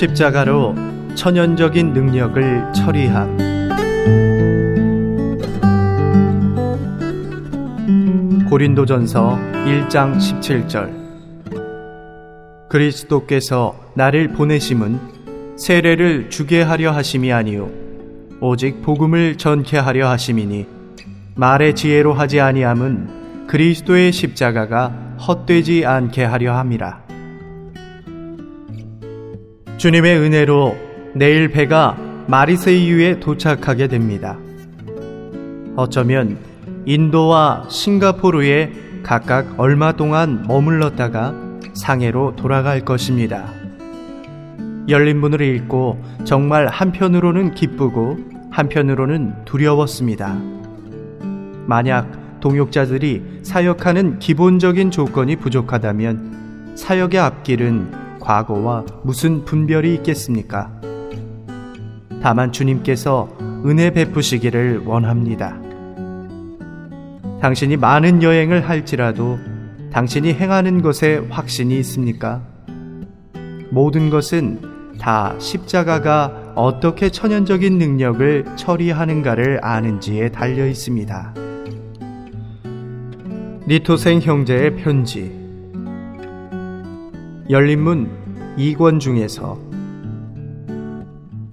십자가로 천연적인 능력을 처리함. 고린도전서 1장 17절 그리스도께서 나를 보내심은 세례를 주게 하려 하심이 아니요 오직 복음을 전케 하려 하심이니 말의 지혜로 하지 아니함은 그리스도의 십자가가 헛되지 않게 하려 함이라 주님의 은혜로 내일 배가 마리세이유에 도착하게 됩니다. 어쩌면 인도와 싱가포르에 각각 얼마 동안 머물렀다가 상해로 돌아갈 것입니다. 열린 문을 읽고 정말 한편으로는 기쁘고 한편으로는 두려웠습니다. 만약 동역자들이 사역하는 기본적인 조건이 부족하다면 사역의 앞길은 과거와 무슨 분별이 있겠습니까? 다만 주님께서 은혜 베푸시기를 원합니다. 당신이 많은 여행을 할지라도 당신이 행하는 것에 확신이 있습니까? 모든 것은 다 십자가가 어떻게 천연적인 능력을 처리하는가를 아는지에 달려 있습니다. 리토생 형제의 편지 열린문 2권 중에서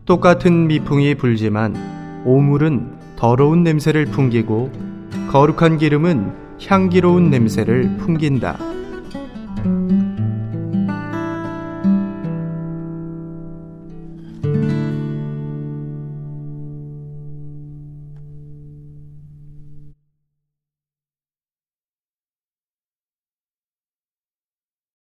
똑같은 미풍이 불지만 오물은 더러운 냄새를 풍기고 거룩한 기름은 향기로운 냄새를 풍긴다.